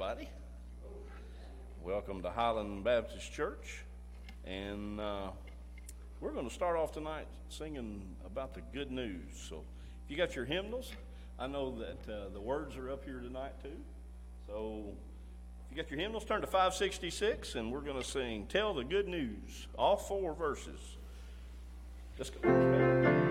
everybody. Welcome to Highland Baptist Church. And uh, we're going to start off tonight singing about the good news. So if you got your hymnals, I know that uh, the words are up here tonight too. So if you got your hymnals, turn to 566 and we're going to sing Tell the Good News, all four verses. Let's go.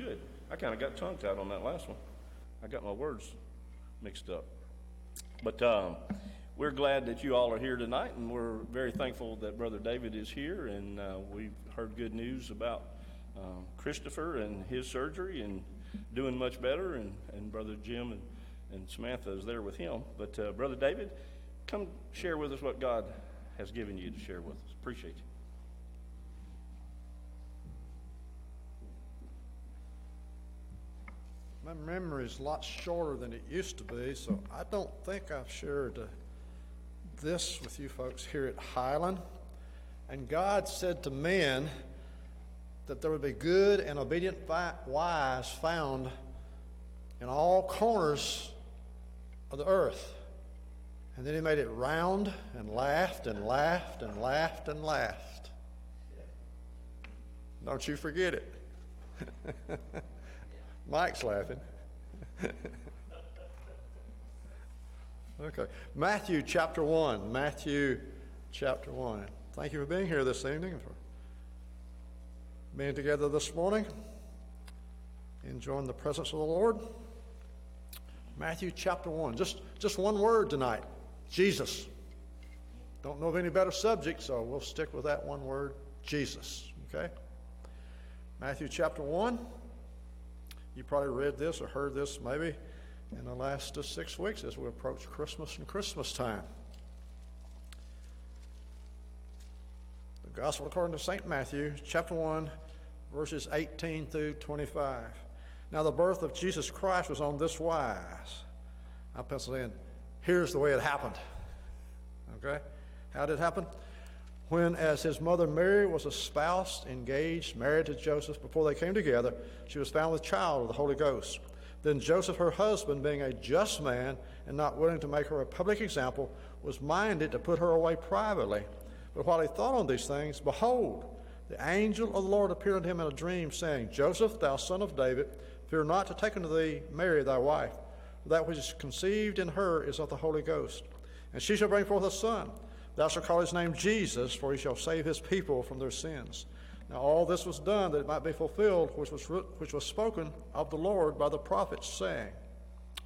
Good. I kind of got tongue tied on that last one. I got my words mixed up. But um, we're glad that you all are here tonight, and we're very thankful that Brother David is here. And uh, we've heard good news about um, Christopher and his surgery and doing much better, and, and Brother Jim and, and Samantha is there with him. But uh, Brother David, come share with us what God has given you to share with us. Appreciate you. My memory is a lot shorter than it used to be, so I don't think I've shared uh, this with you folks here at Highland. And God said to men that there would be good and obedient wives found in all corners of the earth. And then He made it round and laughed and laughed and laughed and laughed. Don't you forget it. Mike's laughing. okay. Matthew chapter 1. Matthew chapter 1. Thank you for being here this evening, for being together this morning, enjoying the presence of the Lord. Matthew chapter 1. Just, just one word tonight Jesus. Don't know of any better subject, so we'll stick with that one word Jesus. Okay? Matthew chapter 1. You probably read this or heard this maybe in the last uh, six weeks as we approach Christmas and Christmas time. The Gospel according to St. Matthew, chapter 1, verses 18 through 25. Now, the birth of Jesus Christ was on this wise. I penciled in, here's the way it happened. Okay? How did it happen? When, as his mother Mary was espoused, engaged, married to Joseph, before they came together, she was found with child of the Holy Ghost. Then Joseph, her husband, being a just man and not willing to make her a public example, was minded to put her away privately. But while he thought on these things, behold, the angel of the Lord appeared unto him in a dream, saying, Joseph, thou son of David, fear not to take unto thee Mary thy wife, for that which is conceived in her is of the Holy Ghost. And she shall bring forth a son. Thou shalt call his name Jesus, for he shall save his people from their sins. Now all this was done that it might be fulfilled, which was, which was spoken of the Lord by the prophets, saying,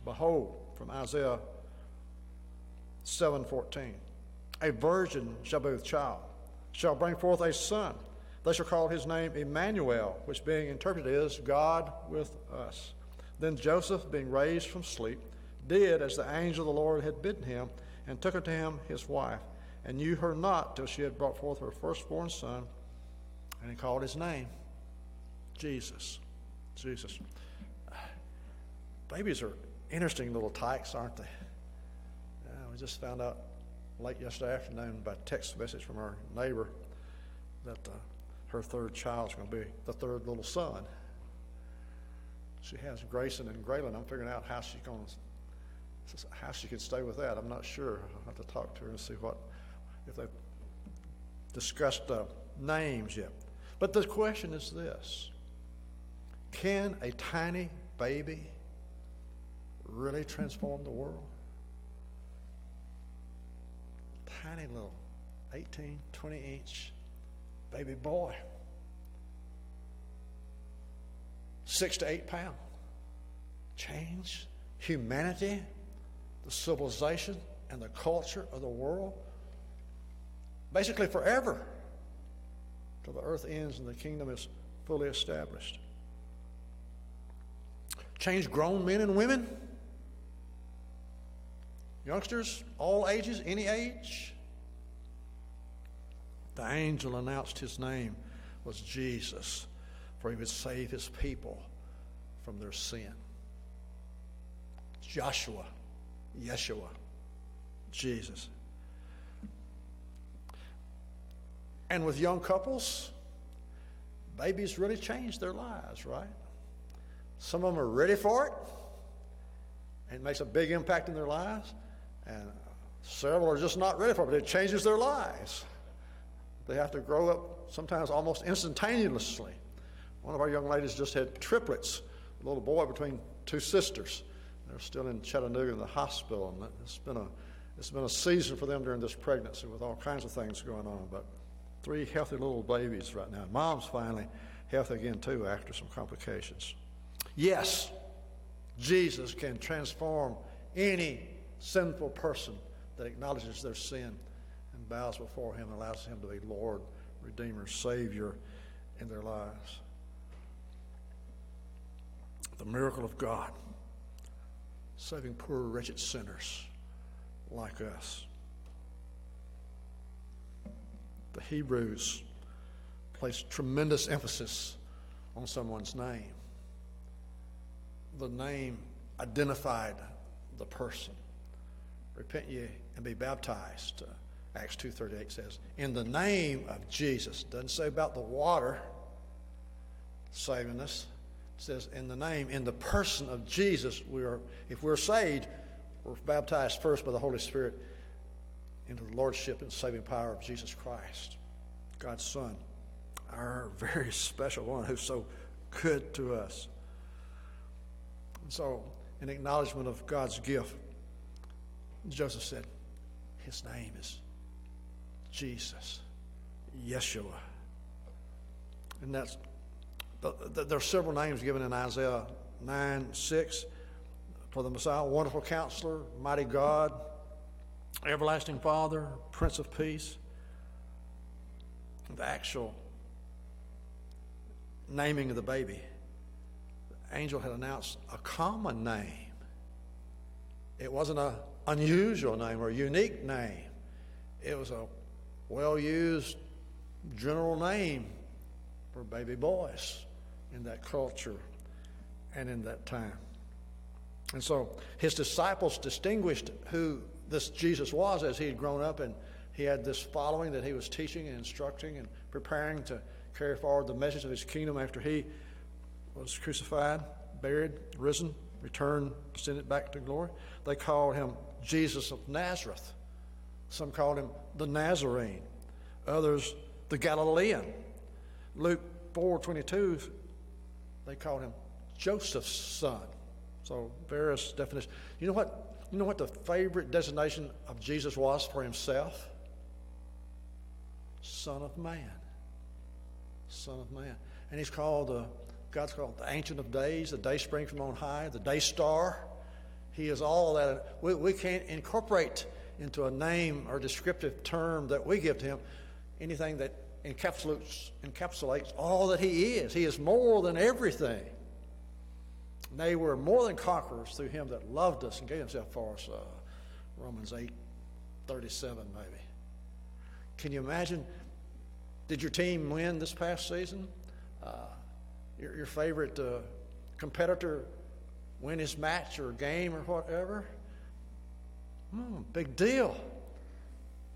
Behold, from Isaiah 7:14, a virgin shall be with child, shall bring forth a son. They shall call his name Emmanuel, which being interpreted is God with us. Then Joseph, being raised from sleep, did as the angel of the Lord had bidden him, and took unto him his wife and knew her not till she had brought forth her firstborn son, and he called his name Jesus. Jesus. Babies are interesting little tykes, aren't they? Yeah, we just found out late yesterday afternoon by text message from our neighbor that uh, her third child is going to be the third little son. She has Grayson and Graylin. I'm figuring out how she's going to, how she can stay with that. I'm not sure. I'll have to talk to her and see what if they've discussed uh, names yet. But the question is this Can a tiny baby really transform the world? Tiny little 18, 20 inch baby boy, six to eight pounds, change humanity, the civilization, and the culture of the world basically forever, till the earth ends and the kingdom is fully established. Change grown men and women, youngsters, all ages, any age. The angel announced his name was Jesus, for he would save his people from their sin. Joshua, Yeshua, Jesus. And with young couples, babies really change their lives, right? Some of them are ready for it, and it makes a big impact in their lives. And several are just not ready for it, but it changes their lives. They have to grow up sometimes almost instantaneously. One of our young ladies just had triplets, a little boy between two sisters. They're still in Chattanooga in the hospital, and it's been a it's been a season for them during this pregnancy with all kinds of things going on. But three healthy little babies right now. Mom's finally healthy again, too, after some complications. Yes, Jesus can transform any sinful person that acknowledges their sin and bows before Him and allows Him to be Lord, Redeemer, Savior in their lives. The miracle of God, saving poor, wretched sinners like us. The Hebrews placed tremendous emphasis on someone's name. The name identified the person. Repent ye and be baptized. Uh, Acts 2.38 says, in the name of Jesus. Doesn't say about the water saving us. It says in the name, in the person of Jesus, we are, if we're saved, we're baptized first by the Holy Spirit into the lordship and saving power of Jesus Christ, God's Son, our very special one who's so good to us. And so, in acknowledgement of God's gift, Joseph said, His name is Jesus, Yeshua. And that's, there are several names given in Isaiah 9 6 for the Messiah wonderful counselor, mighty God Everlasting Father, Prince of Peace. The actual naming of the baby, the angel had announced a common name. It wasn't an unusual name or a unique name. It was a well used general name for baby boys in that culture and in that time. And so his disciples distinguished who this Jesus was as he had grown up and he had this following that he was teaching and instructing and preparing to carry forward the message of his kingdom after he was crucified, buried, risen, returned, ascended back to glory. They called him Jesus of Nazareth. Some called him the Nazarene, others the Galilean. Luke 4:22, they called him Joseph's son. So various definitions. You know what? You know what the favorite designation of Jesus was for himself? Son of Man. Son of Man. And he's called the God's called the Ancient of Days, the day spring from on high, the day star. He is all that. We, we can't incorporate into a name or descriptive term that we give to him anything that encapsulates, encapsulates all that he is. He is more than everything. They were more than conquerors through him that loved us and gave himself for us. Uh, Romans 8, 37, maybe. Can you imagine? Did your team win this past season? Uh, your, your, favorite uh, competitor win his match or game or whatever? Hmm, big deal.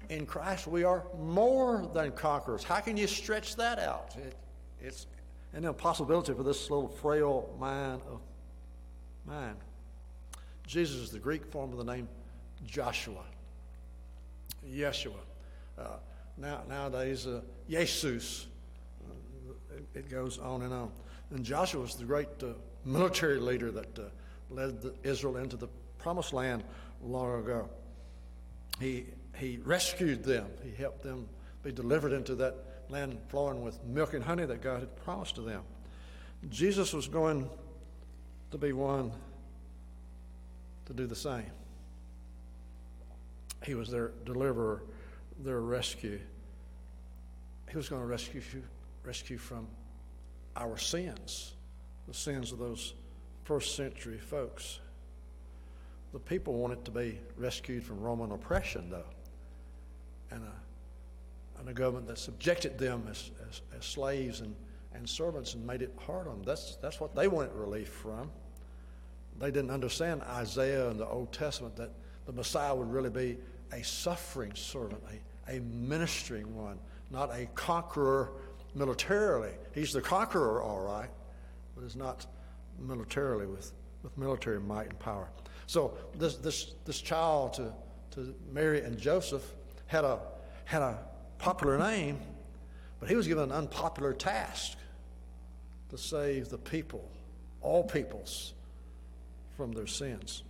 In Christ, we are more than conquerors. How can you stretch that out? It, it's an impossibility for this little frail mind of mine. Jesus is the Greek form of the name Joshua, Yeshua. Uh, now, nowadays, uh, Jesus. Uh, it, it, goes on and on. And Joshua was the great uh, military leader that uh, led Israel into the promised land long ago. He, he rescued them, he helped them be delivered into that land flowing with milk and honey that God had promised to them. Jesus was going to be one to do the same. He was their deliverer, their rescue. He was going to rescue rescue from our sins, the sins of those first century folks. The people wanted to be rescued from Roman oppression, though, and a, and a government that subjected them as, as, as slaves and, and servants and made it hard on them. That's, that's what they wanted relief from. They didn't understand Isaiah and the Old Testament that the Messiah would really be a suffering servant, a, a ministering one, not a conqueror militarily. He's the conqueror, all right, but it's not militarily with, with military might and power. So this, this, this child to, to Mary and Joseph had a, had a popular name, but he was given an unpopular task to save the people, all peoples, from their sins.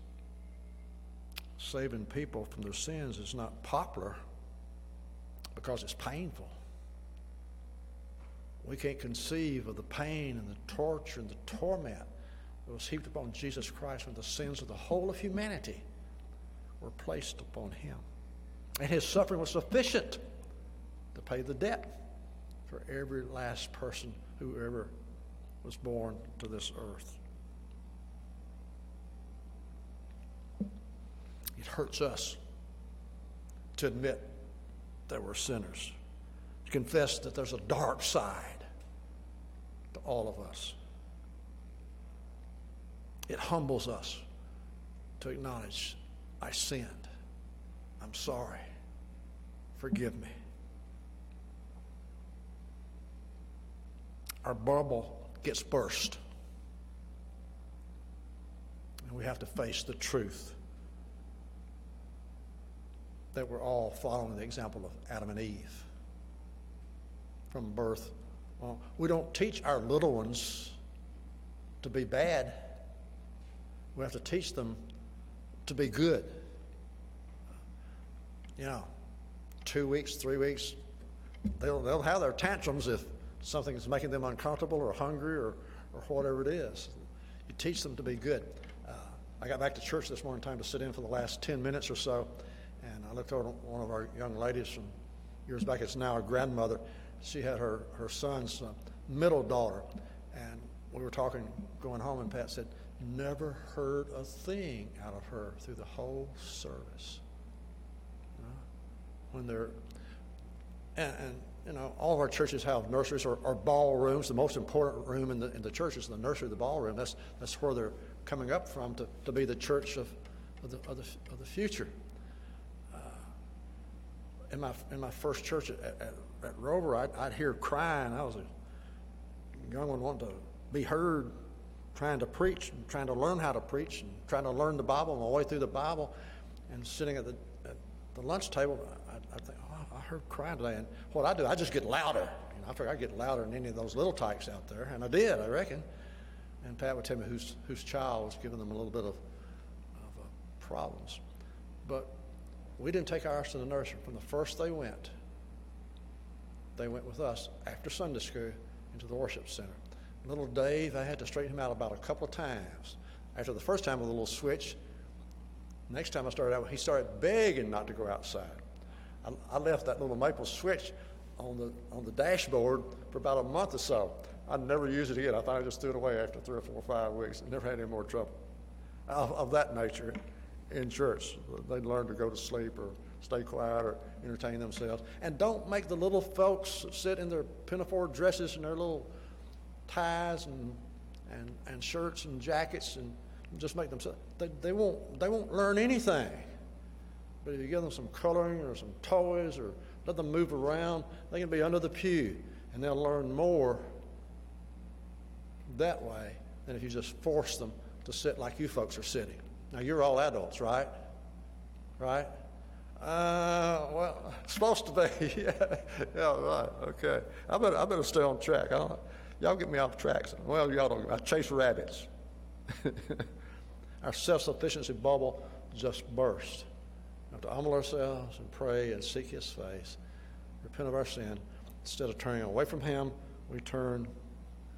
Saving people from their sins is not popular because it's painful. We can't conceive of the pain and the torture and the torment that was heaped upon Jesus Christ when the sins of the whole of humanity were placed upon him. And his suffering was sufficient to pay the debt for every last person who ever was born to this earth. It hurts us to admit that we're sinners, to confess that there's a dark side to all of us. It humbles us to acknowledge I sinned. I'm sorry. Forgive me. Our bubble gets burst. And we have to face the truth that we're all following the example of Adam and Eve from birth. Well, we don't teach our little ones to be bad. We have to teach them to be good. You know, two weeks, three weeks, they'll, they'll have their tantrums if something that's making them uncomfortable or hungry or, or whatever it is. You teach them to be good. Uh, I got back to church this morning, time to sit in for the last 10 minutes or so. And I looked over one of our young ladies from years back. It's now a grandmother. She had her, her son's uh, middle daughter. And we were talking, going home, and Pat said, never heard a thing out of her through the whole service. You know, when they're, and, and, you know, all of our churches have nurseries or, or ballrooms. The most important room in the, in the church is the nursery, the ballroom. That's, that's where they're coming up from to, to be the church of, of, the, of, the, of the future uh, in my, in my first church at, at, at Rover, I'd, I'd hear crying. I was a young one wanting to be heard, trying to preach, and trying to learn how to preach, and trying to learn the Bible, my way through the Bible, and sitting at the, at the lunch table, I, I think, heard crying today. And what I do, I just get louder. You know, I figure I get louder than any of those little tykes out there, and I did, I reckon. And Pat would tell me whose, whose child was giving them a little bit of, of uh, problems. But we didn't take ours to the nursery. From the first they went, they went with us after Sunday school into the worship center. Little Dave, I had to straighten him out about a couple of times. After the first time with a little switch, next time I started out, he started begging not to go outside. I, left that little maple switch on the on the dashboard for about a month or so. I never used it again. I I just threw it away after three or four or five weeks. And never had any more trouble of, of that nature in church. They'd learn to go to sleep or stay quiet or entertain themselves. And don't make the little folks sit in their pinafore dresses and their little ties and, and, and shirts and jackets and just make them, they, they, won't, they won't learn anything. But if you give them some coloring or some toys or let them move around, they can be under the pew and they'll learn more that way than if you just force them to sit like you folks are sitting. Now, you're all adults, right? Right? Uh, well, supposed to be. yeah, yeah, right. Okay. I better, I better stay on track. Y'all get me off track. Well, y'all don't. I chase rabbits. Our self-sufficiency bubble just burst. Have to humble ourselves and pray and seek His face, repent of our sin. Instead of turning away from Him, we turn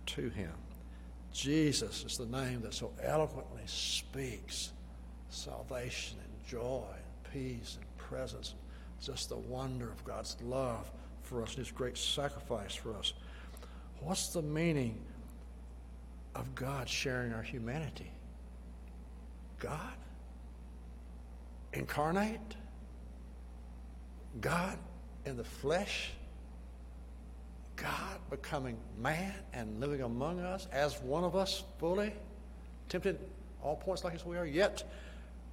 to Him. Jesus is the name that so eloquently speaks salvation and joy and peace and presence, just the wonder of God's love for us and His great sacrifice for us. What's the meaning of God sharing our humanity? God incarnate? God in the flesh? God becoming man and living among us as one of us fully, tempted all points like as we are, yet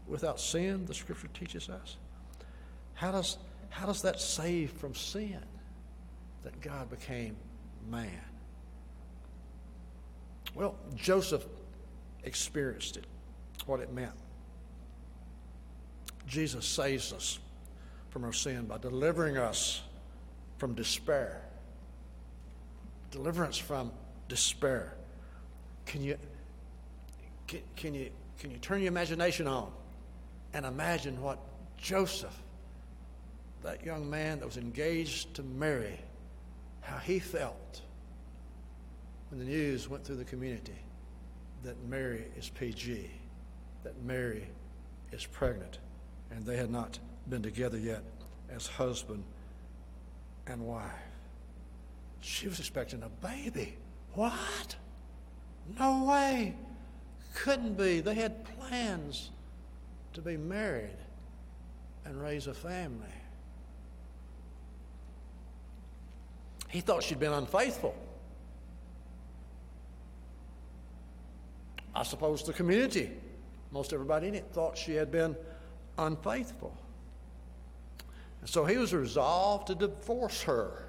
without sin, the scripture teaches us. How does, how does that save from sin that God became man? Well, Joseph experienced it, what it meant. Jesus saves us from our sin by delivering us from despair. Deliverance from despair. Can you, can, can you, can you turn your imagination on and imagine what Joseph, that young man that was engaged to Mary, how he felt when the news went through the community that Mary is PG, that Mary is pregnant, and they had not been together yet as husband and wife. She was expecting a baby. What? No way. Couldn't be. They had plans to be married and raise a family. He thought she'd been unfaithful. I suppose the community, most everybody in it, thought she had been unfaithful. And so he was resolved to divorce her,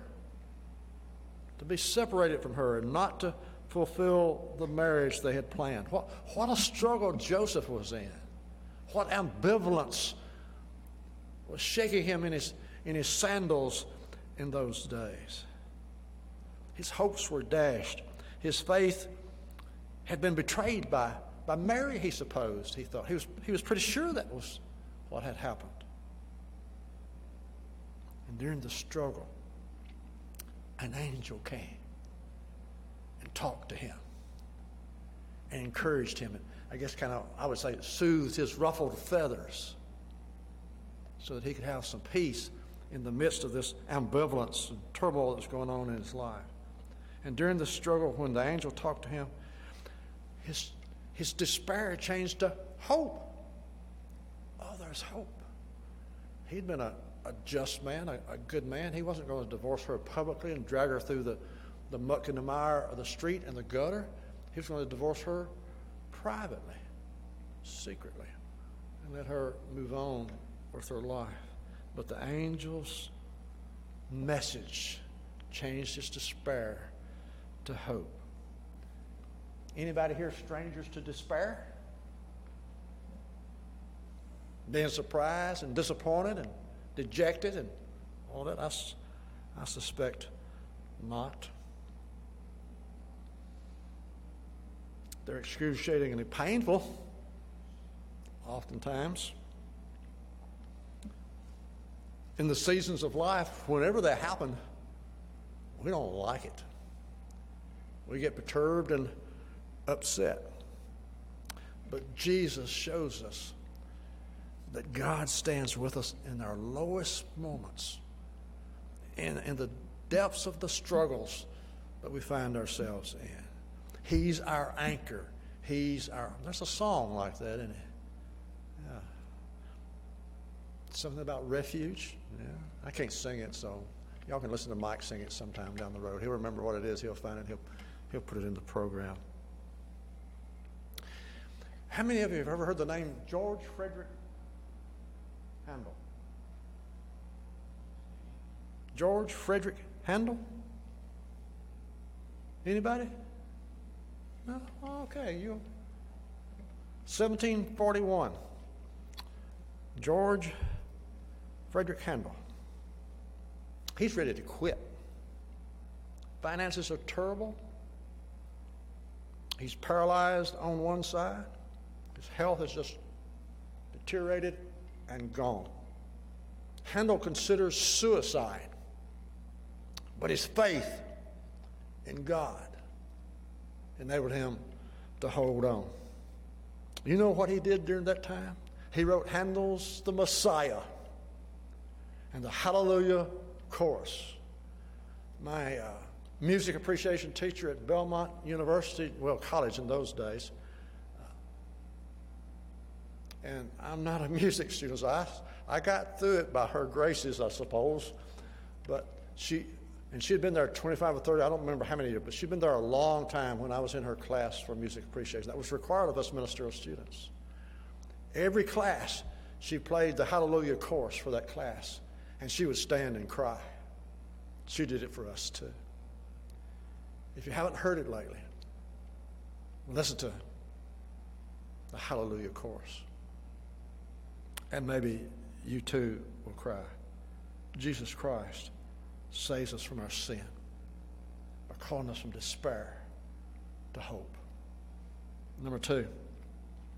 to be separated from her, and not to fulfill the marriage they had planned. What, what a struggle Joseph was in. What ambivalence was shaking him in his, in his sandals in those days. His hopes were dashed. His faith had been betrayed by, by Mary, he supposed, he thought. He was, he was pretty sure that was what had happened. And during the struggle, an angel came and talked to him and encouraged him. And I guess kind of, I would say, soothed his ruffled feathers so that he could have some peace in the midst of this ambivalence and turmoil that's going on in his life. And during the struggle, when the angel talked to him, his, his despair changed to hope. There's hope. He'd been a, a just man, a, a good man. He wasn't going to divorce her publicly and drag her through the, the muck and the mire of the street and the gutter. He was going to divorce her privately, secretly, and let her move on with her life. But the angels message changed his despair to hope. Anybody here strangers to despair? Being surprised and disappointed and dejected and all that? I, I suspect not. They're excruciatingly painful, oftentimes. In the seasons of life, whenever they happen, we don't like it. We get perturbed and upset. But Jesus shows us that God stands with us in our lowest moments, in, in the depths of the struggles that we find ourselves in. He's our anchor. He's our. There's a song like that, isn't it? Yeah. Something about refuge. Yeah. I can't sing it, so y'all can listen to Mike sing it sometime down the road. He'll remember what it is. He'll find it. He'll he'll put it in the program. How many of you have ever heard the name George Frederick Handel? George Frederick Handel? Anybody? No? Okay, you. 1741. George Frederick Handel. He's ready to quit. Finances are terrible. He's paralyzed on one side. His health has just deteriorated and gone. Handel considers suicide, but his faith in God enabled him to hold on. You know what he did during that time? He wrote Handel's The Messiah and the Hallelujah Chorus. My uh, music appreciation teacher at Belmont University, well, college in those days, and I'm not a music student, so I, I got through it by her graces, I suppose. But she, and she had been there 25 or 30, I don't remember how many years, but she'd been there a long time when I was in her class for music appreciation. That was required of us ministerial students. Every class, she played the Hallelujah chorus for that class, and she would stand and cry. She did it for us too. If you haven't heard it lately, listen to the Hallelujah chorus. And maybe you too will cry. Jesus Christ saves us from our sin, by calling us from despair to hope. Number two,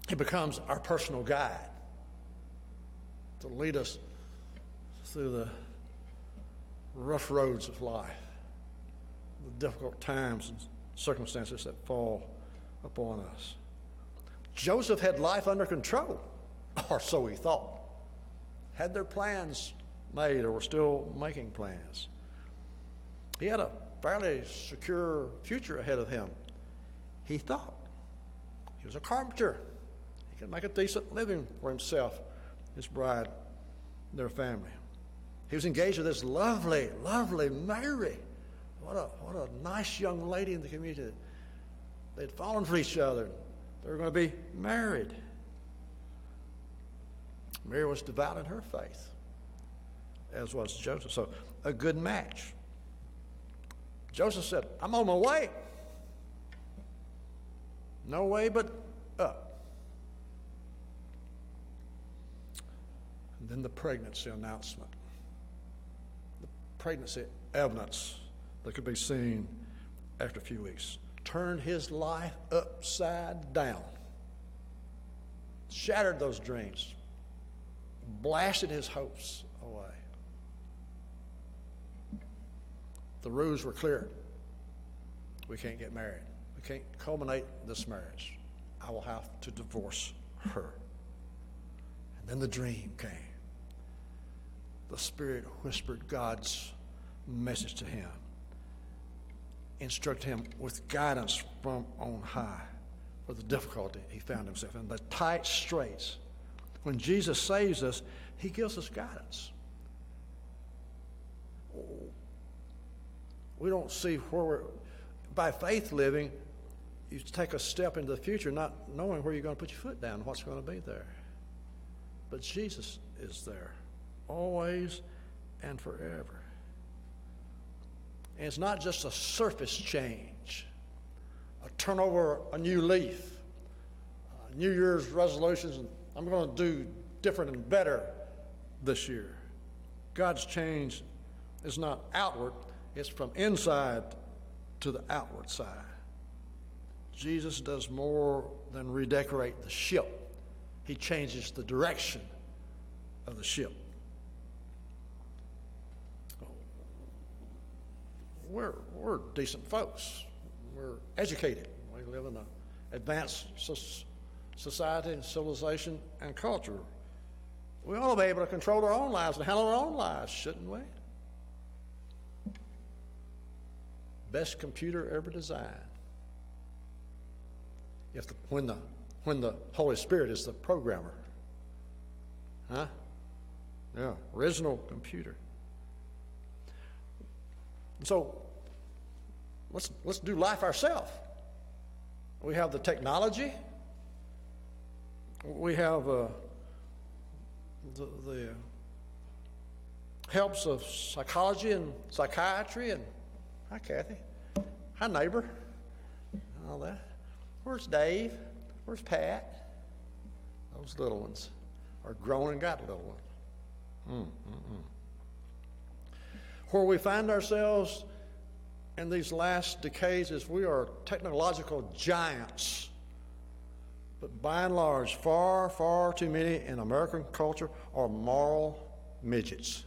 he becomes our personal guide to lead us through the rough roads of life, the difficult times and circumstances that fall upon us. Joseph had life under control, or so he thought. Had their plans made, or were still making plans. He had a fairly secure future ahead of him, he thought. He was a carpenter. He could make a decent living for himself, his bride, their family. He was engaged with this lovely, lovely Mary. What a, what a nice young lady in the community. They'd fallen for each other. They were going to be married. Mary was devout in her faith, as was Joseph. So, a good match. Joseph said, I'm on my way. No way but up. And then the pregnancy announcement. The pregnancy evidence that could be seen after a few weeks turned his life upside down, shattered those dreams, blasted his hopes away. The rules were clear. We can't get married. We can't culminate this marriage. I will have to divorce her. And then the dream came. The Spirit whispered God's message to him, instructed him with guidance from on high for the difficulty he found himself in, the tight straits. When Jesus saves us, he gives us guidance. We don't see where we're, by faith living, you take a step into the future not knowing where you're going to put your foot down, what's going to be there. But Jesus is there, always and forever. And it's not just a surface change, a turn over a new leaf, uh, New Year's resolutions, and I'm going to do different and better this year. God's change is not outward, it's from inside to the outward side. Jesus does more than redecorate the ship, He changes the direction of the ship. We're, we're decent folks. We're educated. We live in an advanced society and civilization and culture. We ought to be able to control our own lives and handle our own lives, shouldn't we? Best computer ever designed. If the, when the when the Holy Spirit is the programmer, huh? Yeah, original computer. So let's let's do life ourselves. We have the technology. We have uh, the, the helps of psychology and psychiatry and hi Kathy, hi neighbor, all that. Where's Dave? Where's Pat? Those little ones are grown and got little ones. Mm, mm, mm. Where we find ourselves in these last decades is we are technological giants. But by and large, far, far too many in American culture are moral midgets.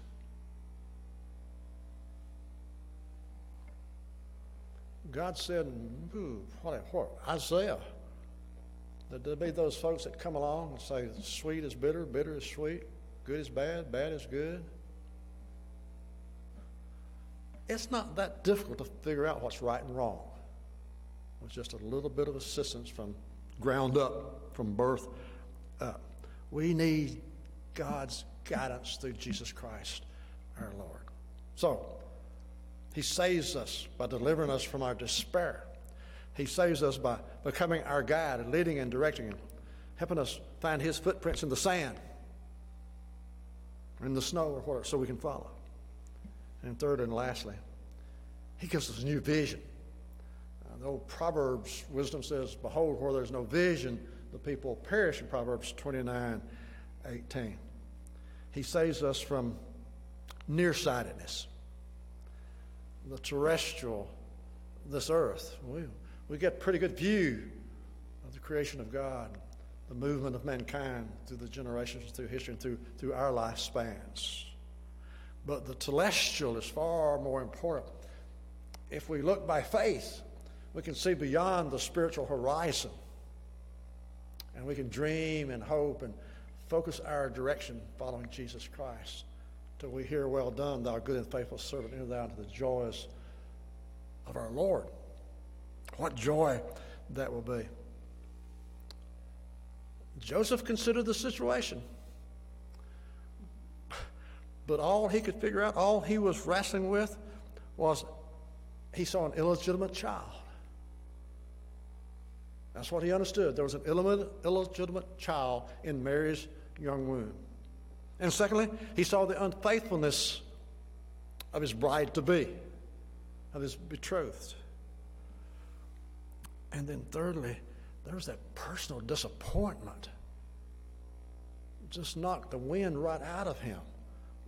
God said, what, what, Isaiah, that there be those folks that come along and say, sweet is bitter, bitter is sweet, good is bad, bad is good. It's not that difficult to figure out what's right and wrong. With just a little bit of assistance from ground up, from birth up. We need God's guidance through Jesus Christ our Lord. So, He saves us by delivering us from our despair. He saves us by becoming our guide and leading and directing and helping us find His footprints in the sand, or in the snow, or whatever, so we can follow. And third and lastly, He gives us a new vision. The old Proverbs wisdom says, Behold, where there's no vision, the people perish in Proverbs 29 18. He saves us from nearsightedness, the terrestrial, this earth. We, we get pretty good view of the creation of God, the movement of mankind through the generations, through history, and through, through our lifespans. But the celestial is far more important. If we look by faith, we can see beyond the spiritual horizon. And we can dream and hope and focus our direction following Jesus Christ till we hear, Well done, thou good and faithful servant, enter thou into the joys of our Lord. What joy that will be. Joseph considered the situation. But all he could figure out, all he was wrestling with, was he saw an illegitimate child. That's what he understood. There was an illegitimate child in Mary's young womb. And secondly, he saw the unfaithfulness of his bride to be, of his betrothed. And then thirdly, there was that personal disappointment. Just knocked the wind right out of him,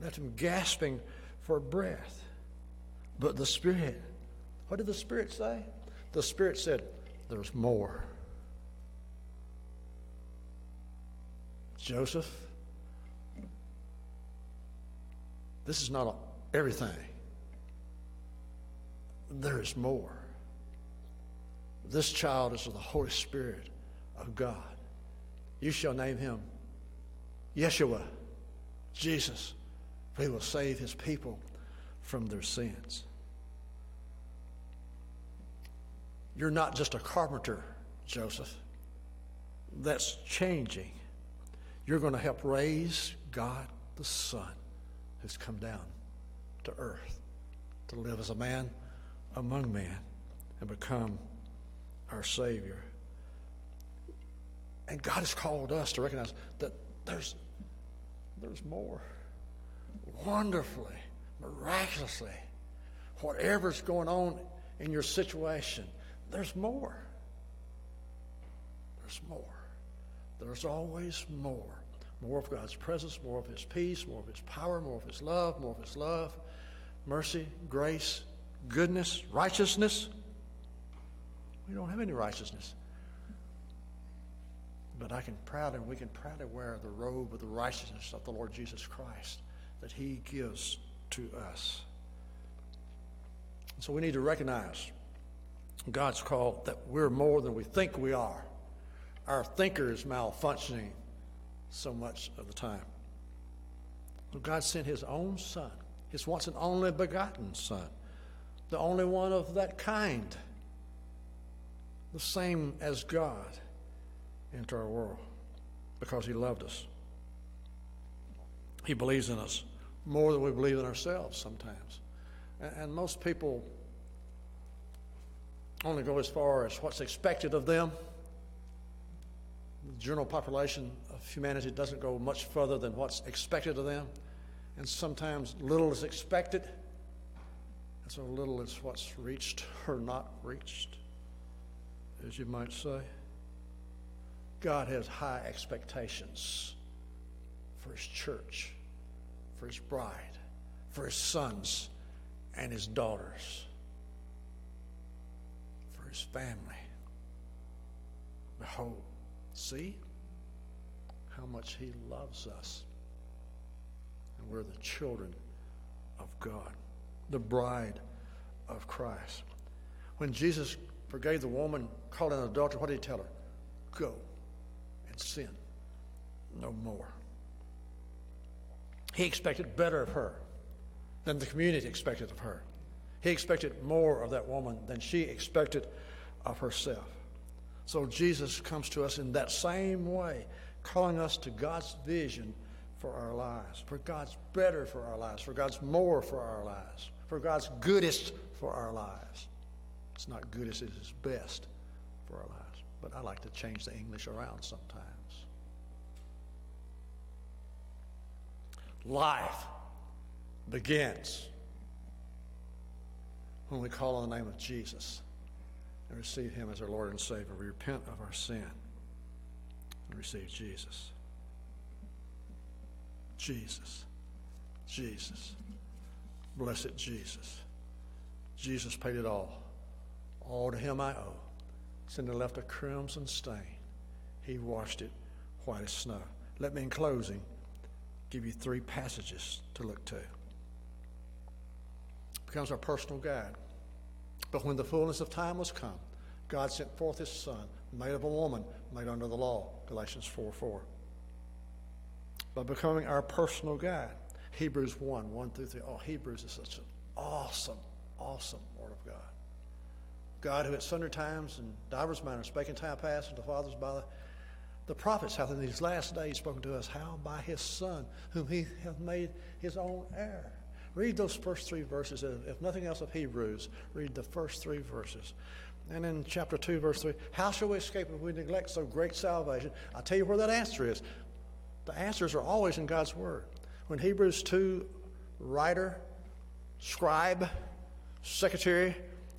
left him gasping for breath. But the Spirit, what did the Spirit say? The Spirit said, There's more. Joseph, this is not everything. There is more. This child is of the Holy Spirit of God. You shall name him Yeshua, Jesus, for he will save his people from their sins. You're not just a carpenter, Joseph. That's changing. You're going to help raise God the Son who's come down to earth to live as a man among men and become our Savior. And God has called us to recognize that there's, there's more. Wonderfully, miraculously, whatever's going on in your situation, there's more. There's more. There's always more. More of God's presence, more of His peace, more of His power, more of His love, more of His love, mercy, grace, goodness, righteousness. We don't have any righteousness. But I can proudly, we can proudly wear the robe of the righteousness of the Lord Jesus Christ that He gives to us. So we need to recognize God's call that we're more than we think we are. Our thinker is malfunctioning so much of the time. God sent His own Son, His once and only begotten Son, the only one of that kind, the same as God, into our world because He loved us. He believes in us more than we believe in ourselves sometimes. And, and most people only go as far as what's expected of them. The general population of humanity doesn't go much further than what's expected of them. And sometimes little is expected, and so little is what's reached or not reached, as you might say. God has high expectations for His church, for His bride, for His sons and His daughters, for His family. Behold, see how much He loves us. And we're the children of God, the bride of Christ. When Jesus forgave the woman caught in adultery, what did He tell her? Go and sin no more. He expected better of her than the community expected of her. He expected more of that woman than she expected of herself. So Jesus comes to us in that same way, calling us to God's vision for our lives, for God's better for our lives, for God's more for our lives, for God's goodest for our lives. It's not goodest, it is best for our lives. But I like to change the English around sometimes. Life begins when we call on the name of Jesus and receive Him as our Lord and Savior. We repent of our sin and receive Jesus. Jesus. Jesus. Blessed Jesus. Jesus paid it all. All to Him I owe. Sin that left a crimson stain. He washed it white as snow. Let me, in closing, give you three passages to look to. It becomes our personal guide. But when the fullness of time was come, God sent forth his son, made of a woman, made under the law, Galatians 4 4. By becoming our personal guide, Hebrews 1 1 through 3. Oh, Hebrews is such an awesome, awesome Word of God. God, who at sundry times and divers manners spake in time past unto fathers by the, the prophets, hath in these last days spoken to us, how by his Son, whom he hath made his own heir. Read those first three verses. If nothing else of Hebrews, read the first three verses. And in chapter 2, verse 3, how shall we escape if we neglect so great salvation? I'll tell you where that answer is. The answers are always in God's Word. When Hebrews 2 writer, scribe, secretary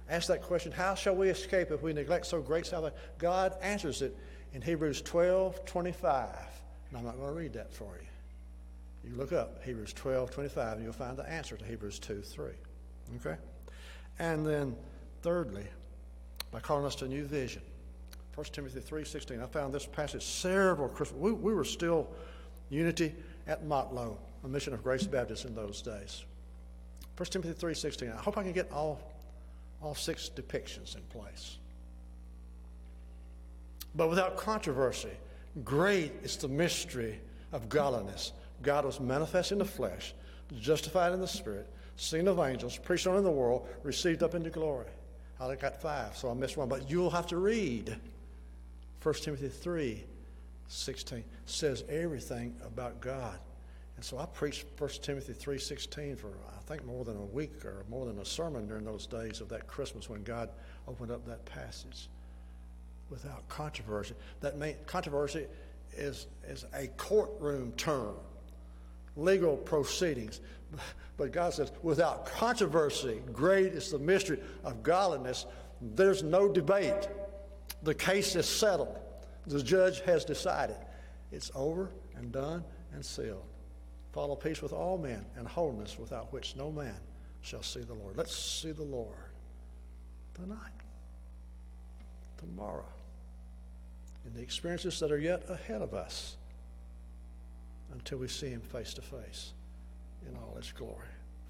asked that question, how shall we escape if we neglect so great salvation? God answers it in Hebrews 12 25. And I'm not going to read that for you. You look up Hebrews 12 25 and you'll find the answer to Hebrews 2 3. Okay? And then, thirdly, by calling us to a new vision. 1 Timothy 3.16, I found this passage several Christmas. We, we were still unity at Motlow, a mission of Grace Baptist in those days. 1 Timothy 3.16, I hope I can get all, all six depictions in place. But without controversy, great is the mystery of godliness. God was manifest in the flesh, justified in the spirit, seen of angels, preached on in the world, received up into glory. I got five, so I missed one. But you'll have to read 1 Timothy 3 16. says everything about God. And so I preached 1 Timothy 3.16 for, I think, more than a week or more than a sermon during those days of that Christmas when God opened up that passage without controversy. That may, controversy is, is a courtroom term. Legal proceedings. But God says, without controversy, great is the mystery of godliness. There's no debate. The case is settled. The judge has decided. It's over and done and sealed. Follow peace with all men and holiness without which no man shall see the Lord. Let's see the Lord tonight, tomorrow, in the experiences that are yet ahead of us until we see Him face to face in all its glory.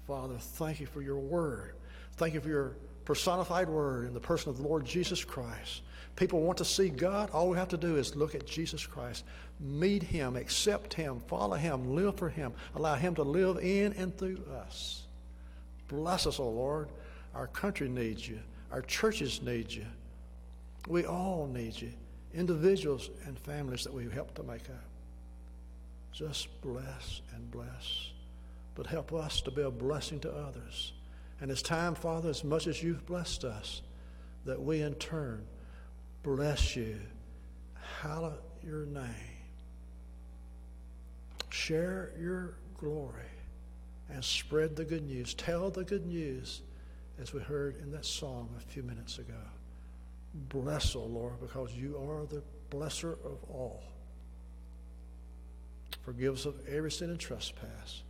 Father, thank you for your word. Thank you for your personified word in the person of the Lord Jesus Christ. People want to see God. All we have to do is look at Jesus Christ, meet Him, accept Him, follow Him, live for Him, allow Him to live in and through us. Bless us, O oh Lord. Our country needs you, our churches need you. We all need you, individuals and families that we help to make up. Just bless and bless but help us to be a blessing to others. And it's time, Father, as much as you've blessed us, that we in turn bless you. Hallow your name. Share your glory and spread the good news. Tell the good news as we heard in that song a few minutes ago. Bless, O oh Lord, because you are the blesser of all. Forgive us of every sin and trespass.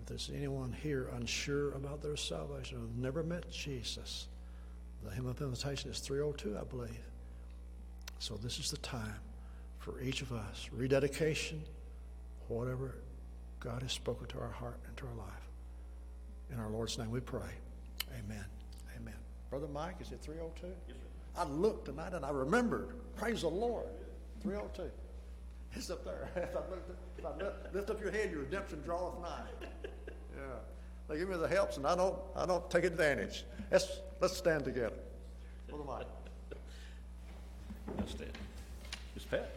If there's anyone here unsure about their salvation or never met Jesus, the hymn of invitation is 302, I believe. So this is the time for each of us. Rededication, whatever God has spoken to our heart and to our life. In our Lord's name we pray. Amen. Amen. Brother Mike, is it 302? Yes, sir. I looked tonight and I remembered. Praise the Lord. 302. It's up there. If I, look, if I lift up your head, your redemption draweth nigh. Yeah. They give me the helps, and I don't, I don't take advantage. Let's, let's stand together. Am I? Let's stand. Miss Pat.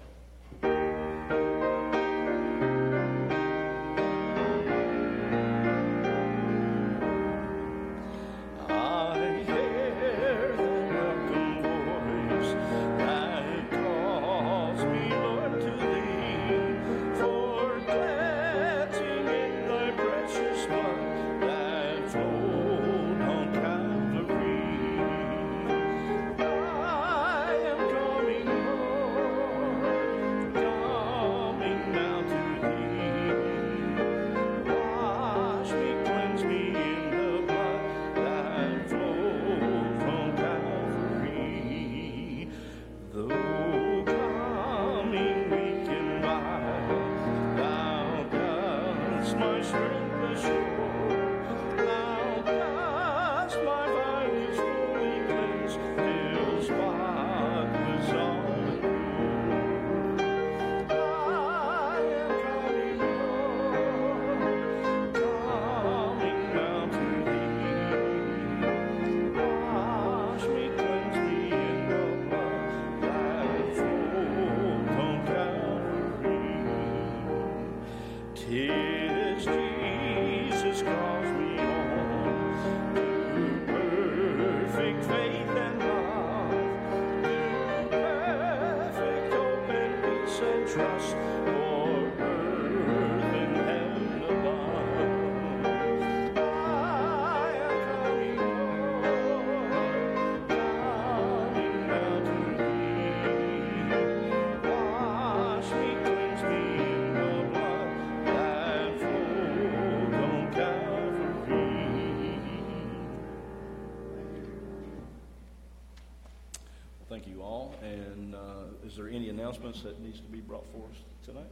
Announcements that needs to be brought forth tonight?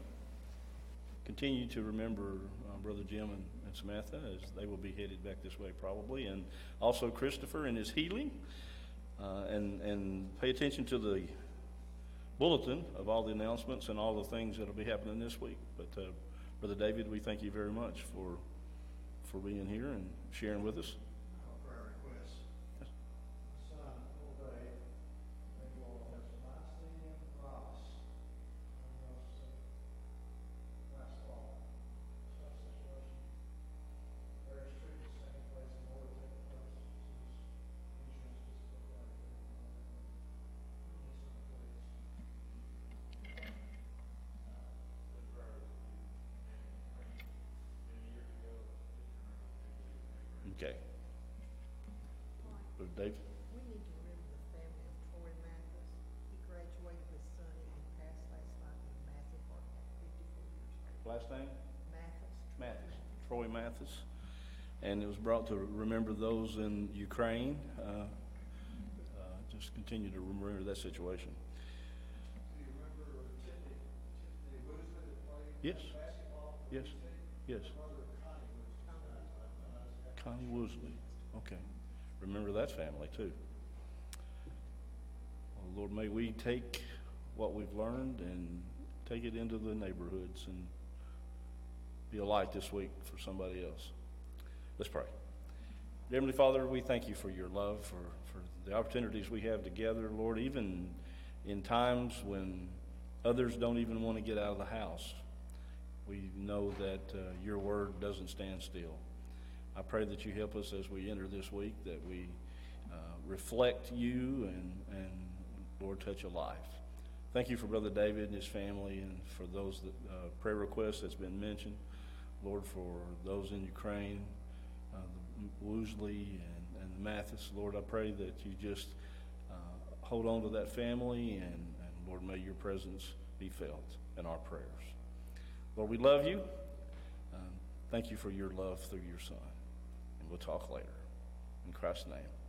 Continue to remember uh, Brother Jim and, and, Samantha as they will be headed back this way probably, and also Christopher and his healing. Uh, and, and pay attention to the bulletin of all the announcements and all the things that will be happening this week. But uh, Brother David, we thank you very much for for being here and sharing with us. Last name? Mathis. Mathis, Troy Mathis. And it was brought to remember those in Ukraine. Uh, uh, Just continue to remember that situation. Yes. Yes. Yes. Connie Woosley. Okay. Remember that family too. Well, Lord, may we take what we've learned and take it into the neighborhoods and be a light this week for somebody else. Let's pray. Dear Heavenly Father, we thank you for your love, for, for the opportunities we have together, Lord, even in times when others don't even want to get out of the house. We know that uh, your word doesn't stand still. I pray that you help us as we enter this week, that we uh, reflect you and, and, Lord, touch a life. Thank you for Brother David and his family and for those that, uh, prayer requests that's been mentioned. Lord, for those in Ukraine, uh, the Woosley and, and the Mathis, Lord, I pray that you just uh, hold on to that family and, and Lord, may your presence be felt in our prayers. Lord, we love you. Um, thank you for your love through your Son. And we'll talk later. In Christ's name.